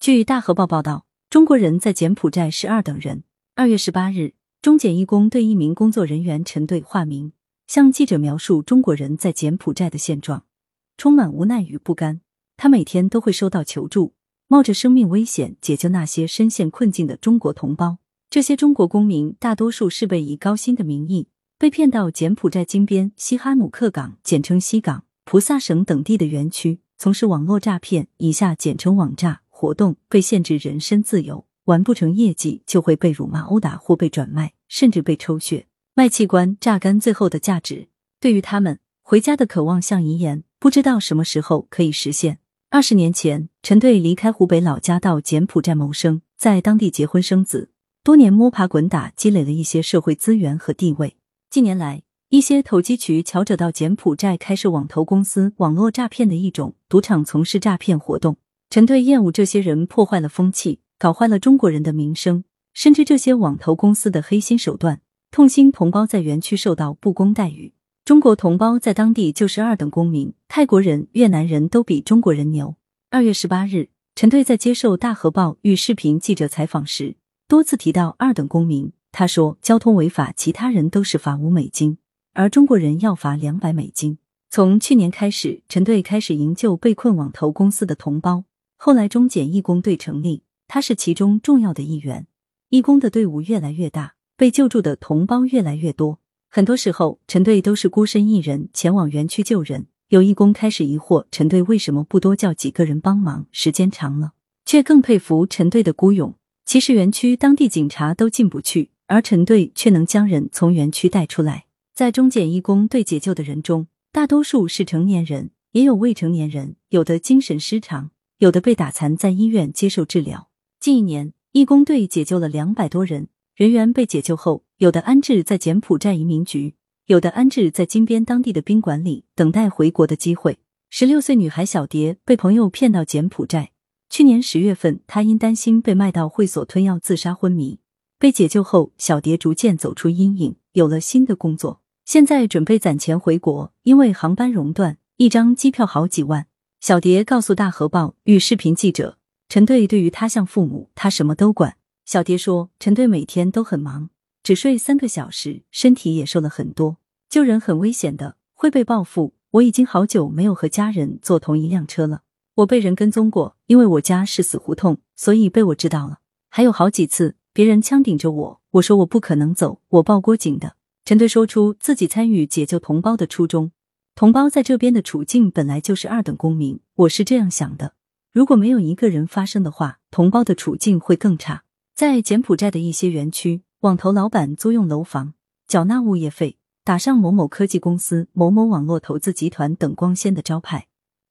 据大河报报道，中国人在柬埔寨是二等人。二月十八日，中检一工对一名工作人员陈队（化名）向记者描述中国人在柬埔寨的现状，充满无奈与不甘。他每天都会收到求助，冒着生命危险解救那些深陷困境的中国同胞。这些中国公民大多数是被以高薪的名义被骗到柬埔寨金边西哈努克港（简称西港）、菩萨省等地的园区，从事网络诈骗（以下简称网诈）。活动被限制人身自由，完不成业绩就会被辱骂、殴打或被转卖，甚至被抽血、卖器官、榨干最后的价值。对于他们，回家的渴望像遗言，不知道什么时候可以实现。二十年前，陈队离开湖北老家到柬埔寨谋生，在当地结婚生子，多年摸爬滚打，积累了一些社会资源和地位。近年来，一些投机取巧者到柬埔寨开设网投公司，网络诈骗的一种赌场，从事诈骗活动。陈队厌恶这些人破坏了风气，搞坏了中国人的名声，深知这些网投公司的黑心手段，痛心同胞在园区受到不公待遇。中国同胞在当地就是二等公民，泰国人、越南人都比中国人牛。二月十八日，陈队在接受大河报与视频记者采访时，多次提到二等公民。他说：“交通违法，其他人都是罚五美金，而中国人要罚两百美金。”从去年开始，陈队开始营救被困网投公司的同胞。后来，中检义工队成立，他是其中重要的一员。义工的队伍越来越大，被救助的同胞越来越多。很多时候，陈队都是孤身一人前往园区救人。有义工开始疑惑，陈队为什么不多叫几个人帮忙？时间长了，却更佩服陈队的孤勇。其实，园区当地警察都进不去，而陈队却能将人从园区带出来。在中检义工队解救的人中，大多数是成年人，也有未成年人，有的精神失常。有的被打残，在医院接受治疗。近一年，义工队解救了两百多人，人员被解救后，有的安置在柬埔寨移民局，有的安置在金边当地的宾馆里，等待回国的机会。十六岁女孩小蝶被朋友骗到柬埔寨，去年十月份，她因担心被卖到会所吞药自杀昏迷。被解救后，小蝶逐渐走出阴影，有了新的工作，现在准备攒钱回国，因为航班熔断，一张机票好几万。小蝶告诉大河报与视频记者：“陈队对于他像父母，他什么都管。”小蝶说：“陈队每天都很忙，只睡三个小时，身体也瘦了很多。救人很危险的，会被报复。我已经好久没有和家人坐同一辆车了。我被人跟踪过，因为我家是死胡同，所以被我知道了。还有好几次，别人枪顶着我，我说我不可能走，我报过警的。”陈队说出自己参与解救同胞的初衷。同胞在这边的处境本来就是二等公民，我是这样想的。如果没有一个人发声的话，同胞的处境会更差。在柬埔寨的一些园区，网投老板租用楼房，缴纳物业费，打上某某科技公司、某某网络投资集团等光鲜的招牌，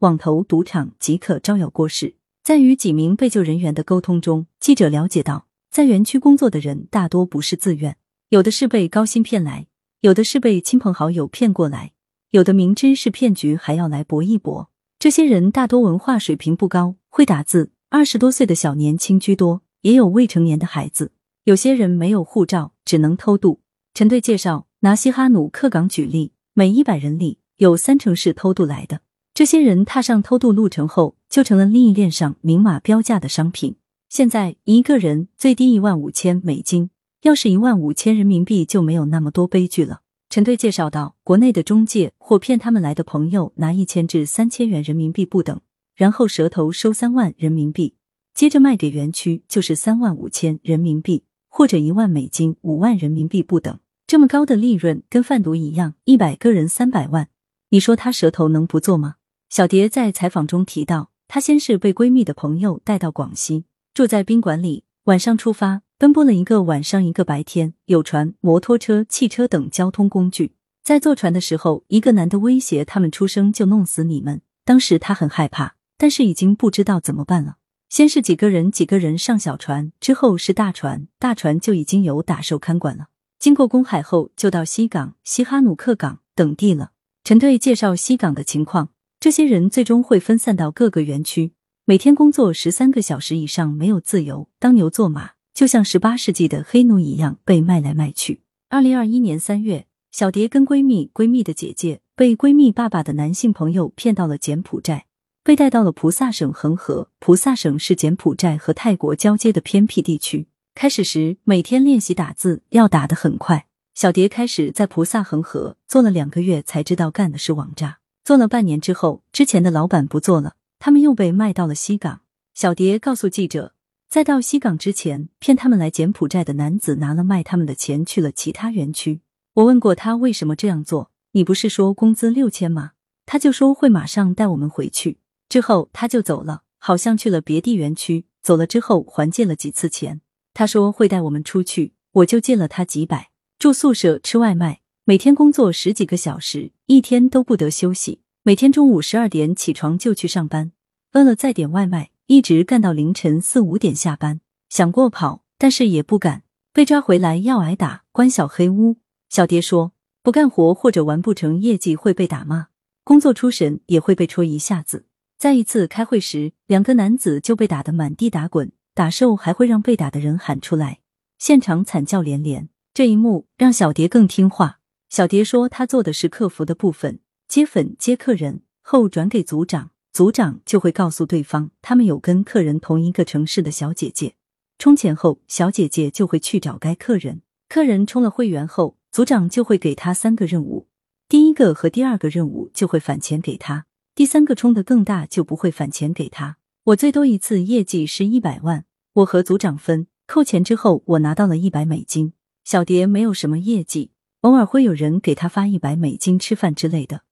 网投赌场即可招摇过市。在与几名被救人员的沟通中，记者了解到，在园区工作的人大多不是自愿，有的是被高薪骗来，有的是被亲朋好友骗过来。有的明知是骗局还要来搏一搏，这些人大多文化水平不高，会打字，二十多岁的小年轻居多，也有未成年的孩子。有些人没有护照，只能偷渡。陈队介绍，拿西哈努克港举例，每一百人里有三成是偷渡来的。这些人踏上偷渡路程后，就成了利益链上明码标价的商品。现在一个人最低一万五千美金，要是一万五千人民币，就没有那么多悲剧了。陈队介绍到，国内的中介或骗他们来的朋友拿一千至三千元人民币不等，然后蛇头收三万人民币，接着卖给园区就是三万五千人民币或者一万美金、五万人民币不等。这么高的利润跟贩毒一样，一百个人三百万，你说他蛇头能不做吗？小蝶在采访中提到，她先是被闺蜜的朋友带到广西，住在宾馆里，晚上出发。奔波了一个晚上，一个白天，有船、摩托车、汽车等交通工具。在坐船的时候，一个男的威胁他们：“出生就弄死你们。”当时他很害怕，但是已经不知道怎么办了。先是几个人几个人上小船，之后是大船，大船就已经有打手看管了。经过公海后，就到西港、西哈努克港等地了。陈队介绍西港的情况：这些人最终会分散到各个园区，每天工作十三个小时以上，没有自由，当牛做马。就像十八世纪的黑奴一样被卖来卖去。二零二一年三月，小蝶跟闺蜜、闺蜜的姐姐被闺蜜爸爸的男性朋友骗到了柬埔寨。被带到了菩萨省恒河。菩萨省是柬埔寨和泰国交接的偏僻地区。开始时，每天练习打字，要打得很快。小蝶开始在菩萨恒河做了两个月，才知道干的是网诈。做了半年之后，之前的老板不做了，他们又被卖到了西港。小蝶告诉记者，在到西港之前，骗他们来柬埔寨的男子拿了卖他们的钱去了其他园区。我问过他为什么这样做，你不是说工资六千吗？他就说会马上带我们回去，之后他就走了，好像去了别地园区。走了之后还借了几次钱，他说会带我们出去，我就借了他几百。住宿舍吃外卖，每天工作十几个小时，一天都不得休息。每天中午十二点起床就去上班，饿了再点外卖，一直干到凌晨四五点下班。想过跑，但是也不敢，被抓回来要挨打，关小黑屋。小蝶说，不干活或者完不成业绩会被打骂，工作出神也会被戳一下子。在一次开会时，两个男子就被打得满地打滚，打兽还会让被打的人喊出来，现场惨叫连连。这一幕让小蝶更听话。小蝶说，她做的是客服的部分，接粉接客人后转给组长，组长就会告诉对方，他们有跟客人同一个城市的小姐姐，充钱后，小姐姐就会去找该客人。客人充了会员后，组长就会给他三个任务，第一个和第二个任务就会返钱给他，第三个充的更大就不会返钱给他。我最多一次业绩是一百万，我和组长分，扣钱之后我拿到了一百美金。小蝶没有什么业绩，偶尔会有人给他发一百美金吃饭之类的。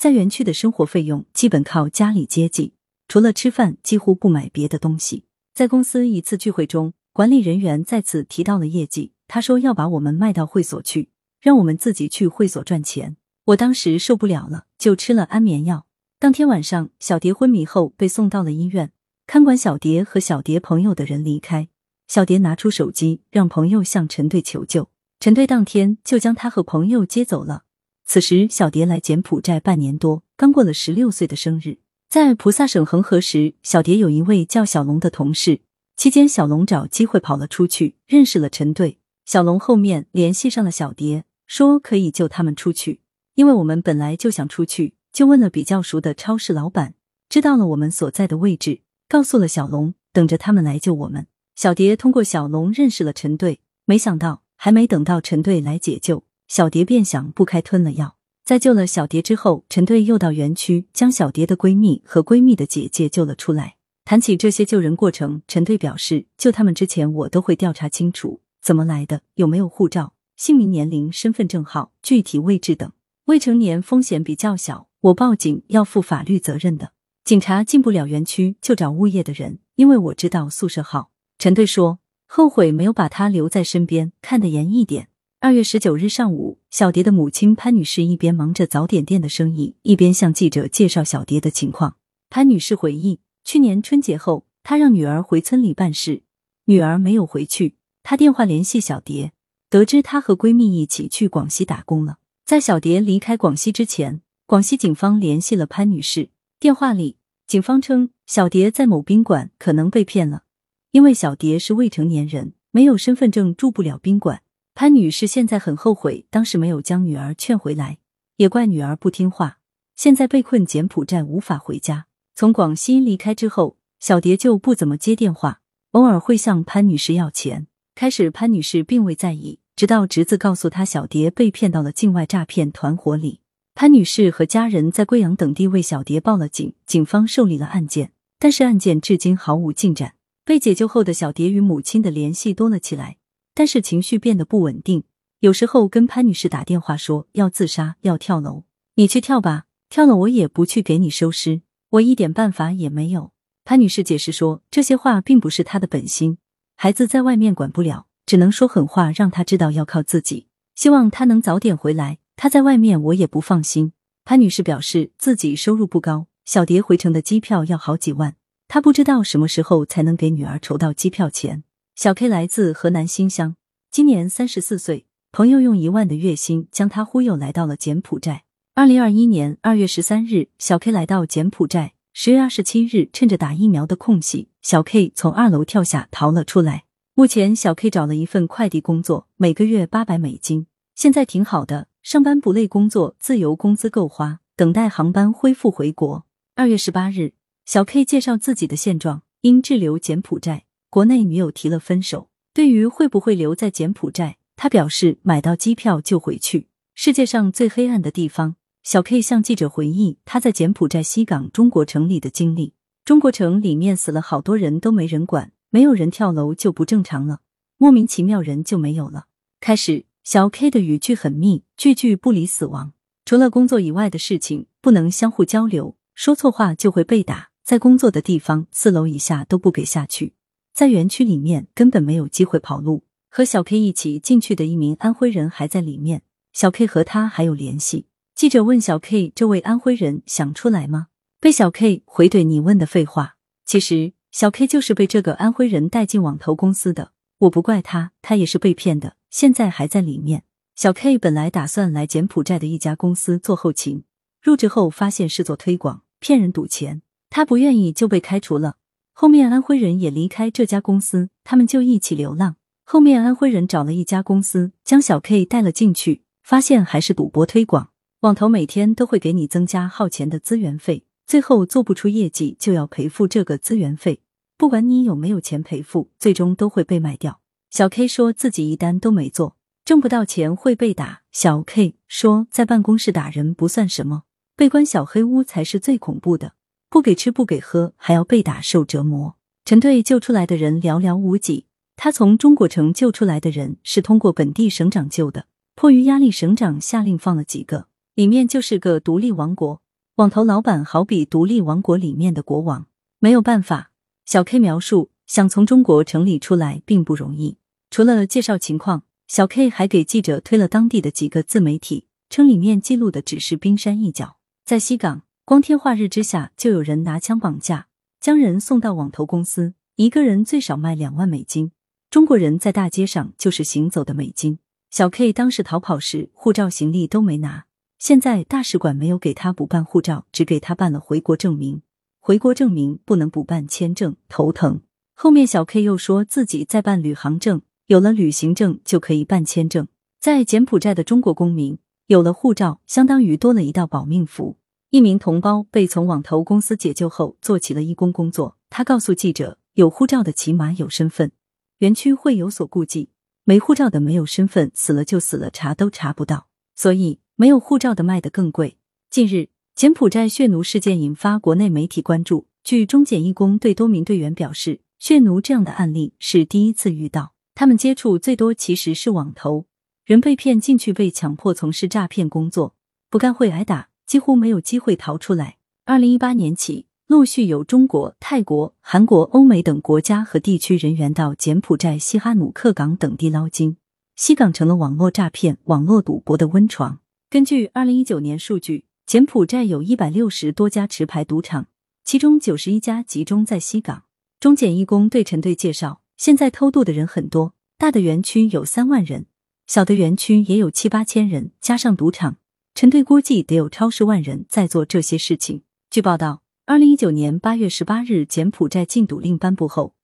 在园区的生活费用基本靠家里接济，除了吃饭几乎不买别的东西。在公司一次聚会中，管理人员再次提到了业绩，他说要把我们卖到会所去，让我们自己去会所赚钱。我当时受不了了，就吃了安眠药。当天晚上，小蝶昏迷后被送到了医院，看管小蝶和小蝶朋友的人离开。小蝶拿出手机，让朋友向陈队求救。陈队当天就将他和朋友接走了。此时，小蝶来柬埔寨半年多，刚过了十六岁的生日。在菩萨省恒河时，小蝶有一位叫小龙的同事。期间，小龙找机会跑了出去，认识了陈队。小龙后面联系上了小蝶，说可以救他们出去。因为我们本来就想出去，就问了比较熟的超市老板，知道了我们所在的位置，告诉了小龙，等着他们来救我们。小蝶通过小龙认识了陈队，没想到还没等到陈队来解救，小蝶便想不开吞了药。在救了小蝶之后，陈队又到园区将小蝶的闺蜜和闺蜜的姐姐救了出来。谈起这些救人过程，陈队表示，救他们之前我都会调查清楚怎么来的，有没有护照、姓名、年龄、身份证号、具体位置等。未成年风险比较小，我报警要负法律责任的。警察进不了园区就找物业的人，因为我知道宿舍号。陈队说：“后悔没有把他留在身边，看得严一点。”二月十九日上午，小蝶的母亲潘女士一边忙着早点店的生意，一边向记者介绍小蝶的情况。潘女士回忆，去年春节后，她让女儿回村里办事，女儿没有回去。她电话联系小蝶，得知她和闺蜜一起去广西打工了。在小蝶离开广西之前，广西警方联系了潘女士。电话里，警方称小蝶在某宾馆可能被骗了。因为小蝶是未成年人，没有身份证，住不了宾馆。潘女士现在很后悔，当时没有将女儿劝回来，也怪女儿不听话。现在被困柬埔寨，无法回家。从广西离开之后，小蝶就不怎么接电话，偶尔会向潘女士要钱。开始潘女士并未在意，直到侄子告诉她小蝶被骗到了境外诈骗团伙里。潘女士和家人在贵阳等地为小蝶报了警，警方受理了案件，但是案件至今毫无进展。被解救后的小蝶与母亲的联系多了起来，但是情绪变得不稳定。有时候跟潘女士打电话说要自杀、要跳楼，你去跳吧，跳了我也不去给你收尸，我一点办法也没有。潘女士解释说，这些话并不是她的本心，孩子在外面管不了，只能说狠话让他知道要靠自己。希望他能早点回来，他在外面我也不放心。潘女士表示自己收入不高，小蝶回程的机票要好几万。她不知道什么时候才能给女儿筹到机票钱。小 K 来自河南新乡，今年三十四岁。朋友用一万的月薪将他忽悠来到了柬埔寨。二零二一年二月十三日，小 K 来到柬埔寨。十月二十七日，趁着打疫苗的空隙，小 K 从二楼跳下逃了出来。目前，小 K 找了一份快递工作，每个月八百美金，现在挺好的，上班不累，工作自由，工资够花，等待航班恢复回国。二月十八日。小 K 介绍自己的现状：因滞留柬埔寨，国内女友提了分手。对于会不会留在柬埔寨，他表示买到机票就回去。世界上最黑暗的地方，小 K 向记者回忆他在柬埔寨西港中国城里的经历。中国城里面死了好多人都没人管，没有人跳楼就不正常了，莫名其妙人就没有了。开始，小 K 的语句很密，句句不离死亡。除了工作以外的事情，不能相互交流，说错话就会被打。在工作的地方，四楼以下都不给下去。在园区里面根本没有机会跑路。和小 K 一起进去的一名安徽人还在里面，小 K 和他还有联系。记者问小 K：“ 这位安徽人想出来吗？”被小 K 回怼：“你问的废话。”其实小 K 就是被这个安徽人带进网投公司的，我不怪他，他也是被骗的，现在还在里面。小 K 本来打算来柬埔寨的一家公司做后勤，入职后发现是做推广，骗人赌钱，他不愿意就被开除了。后面安徽人也离开这家公司，他们就一起流浪。后面安徽人找了一家公司，将小 K 带了进去，发现还是赌博推广，网投每天都会给你增加耗钱的资源费，最后做不出业绩就要赔付这个资源费，不管你有没有钱赔付，最终都会被卖掉。小 K 说自己一单都没做。挣不到钱会被打。小 K 说，在办公室打人不算什么，被关小黑屋才是最恐怖的，不给吃不给喝，还要被打受折磨。陈队救出来的人寥寥无几，他从中国城救出来的人是通过本地省长救的。迫于压力，省长下令放了几个，里面就是个独立王国。网投老板好比独立王国里面的国王，没有办法。小 K 描述，想从中国城里出来并不容易，除了介绍情况。小 K 还给记者推了当地的几个自媒体，称里面记录的只是冰山一角。在西港，光天化日之下，就有人拿枪绑架，将人送到网投公司，一个人最少卖两万美金。中国人在大街上就是行走的美金。小 K 当时逃跑时，护照、行李都没拿，现在大使馆没有给他补办护照，只给他办了回国证明。回国证明不能补办签证，头疼。后面小 K 又说自己在办旅行证。有了旅行证就可以办签证，在柬埔寨的中国公民有了护照，相当于多了一道保命符。一名同胞被从网投公司解救后，做起了义工工作。他告诉记者：“有护照的起码有身份，园区会有所顾忌；没护照的没有身份，死了就死了，查都查不到。所以没有护照的卖得更贵。”近日，柬埔寨血奴事件引发国内媒体关注。据中检义工对多名队员表示，血奴这样的案例是第一次遇到。他们接触最多其实是网投，人被骗进去，被强迫从事诈骗工作，不干会挨打，几乎没有机会逃出来。二零一八年起，陆续有中国、泰国、韩国、欧美等国家和地区人员到柬埔寨西哈努克港等地捞金，西港成了网络诈骗、网络赌博的温床。根据二零一九年数据，柬埔寨有一百六十多家持牌赌场，其中九十一家集中在西港。中检义工对陈队介绍。现在偷渡的人很多，大的园区有三万人，小的园区也有七八千人，加上赌场，陈队估计得有超十万人在做这些事情。据报道，二零一九年八月十八日，柬埔寨禁赌令颁布后，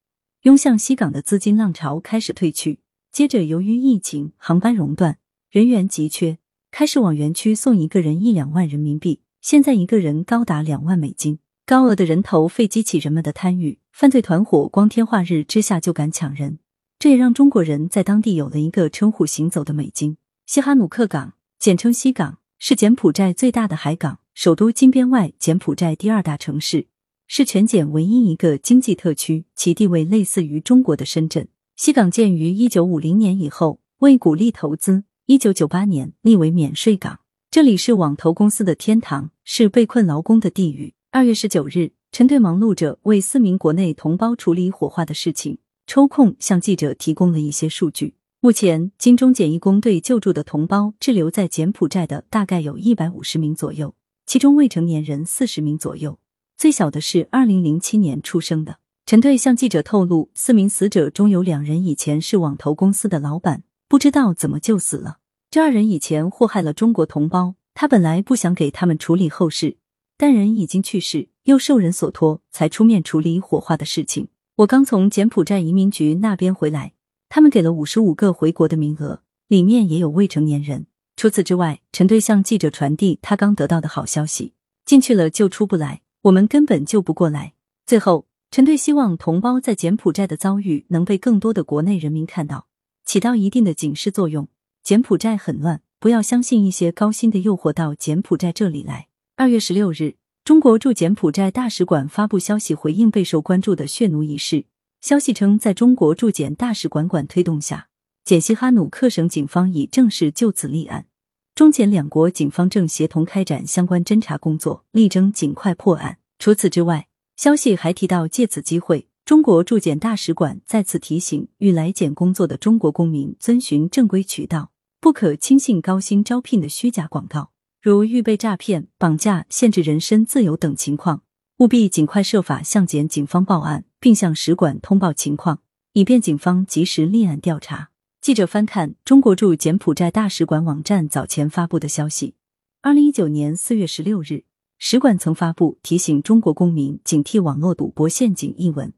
涌向西港的资金浪潮开始退去。接着，由于疫情，航班熔断，人员急缺，开始往园区送一个人一两万人民币，现在一个人高达两万美金。高额的人头费激起人们的贪欲，犯罪团伙光天化日之下就敢抢人，这也让中国人在当地有了一个称呼“行走的美金”。西哈努克港，简称西港，是柬埔寨最大的海港，首都金边外，柬埔寨第二大城市，是全柬唯一一个经济特区，其地位类似于中国的深圳。西港建于一九五零年以后，为鼓励投资，一九九八年立为免税港，这里是网投公司的天堂，是被困劳工的地狱。二月十九日，陈队忙碌着为四名国内同胞处理火化的事情，抽空向记者提供了一些数据。目前，金中检义工队救助的同胞滞留在柬埔寨的大概有一百五十名左右，其中未成年人四十名左右，最小的是二零零七年出生的。陈队向记者透露，四名死者中有两人以前是网投公司的老板，不知道怎么就死了。这二人以前祸害了中国同胞，他本来不想给他们处理后事。但人已经去世，又受人所托，才出面处理火化的事情。我刚从柬埔寨移民局那边回来，他们给了五十五个回国的名额，里面也有未成年人。除此之外，陈队向记者传递他刚得到的好消息：进去了就出不来，我们根本救不过来。最后，陈队希望同胞在柬埔寨的遭遇能被更多的国内人民看到，起到一定的警示作用。柬埔寨很乱，不要相信一些高薪的诱惑到柬埔寨这里来。二月十六日，中国驻柬埔寨大使馆发布消息回应备受关注的血奴一事。消息称，在中国驻柬大使馆馆推动下，柬西哈努克省警方已正式就此立案。中柬两国警方正协同开展相关侦查工作，力争尽快破案。除此之外，消息还提到，借此机会，中国驻柬大使馆再次提醒欲来柬工作的中国公民遵循正规渠道，不可轻信高薪招聘的虚假广告。如遇被诈骗、绑架、限制人身自由等情况，务必尽快设法向柬警方报案，并向使馆通报情况，以便警方及时立案调查。记者翻看中国驻柬埔寨大使馆网站早前发布的消息，二零一九年四月十六日，使馆曾发布提醒中国公民警惕网络赌博陷阱一文，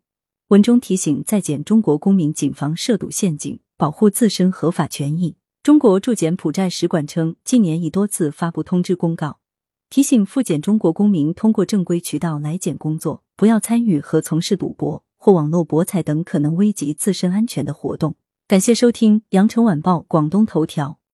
文中提醒在柬中国公民谨防涉赌陷阱，保护自身合法权益。中国驻柬埔寨使馆称，近年已多次发布通知公告，提醒赴柬中国公民通过正规渠道来柬工作，不要参与和从事赌博或网络博彩等可能危及自身安全的活动。感谢收听《羊城晚报广东头条》。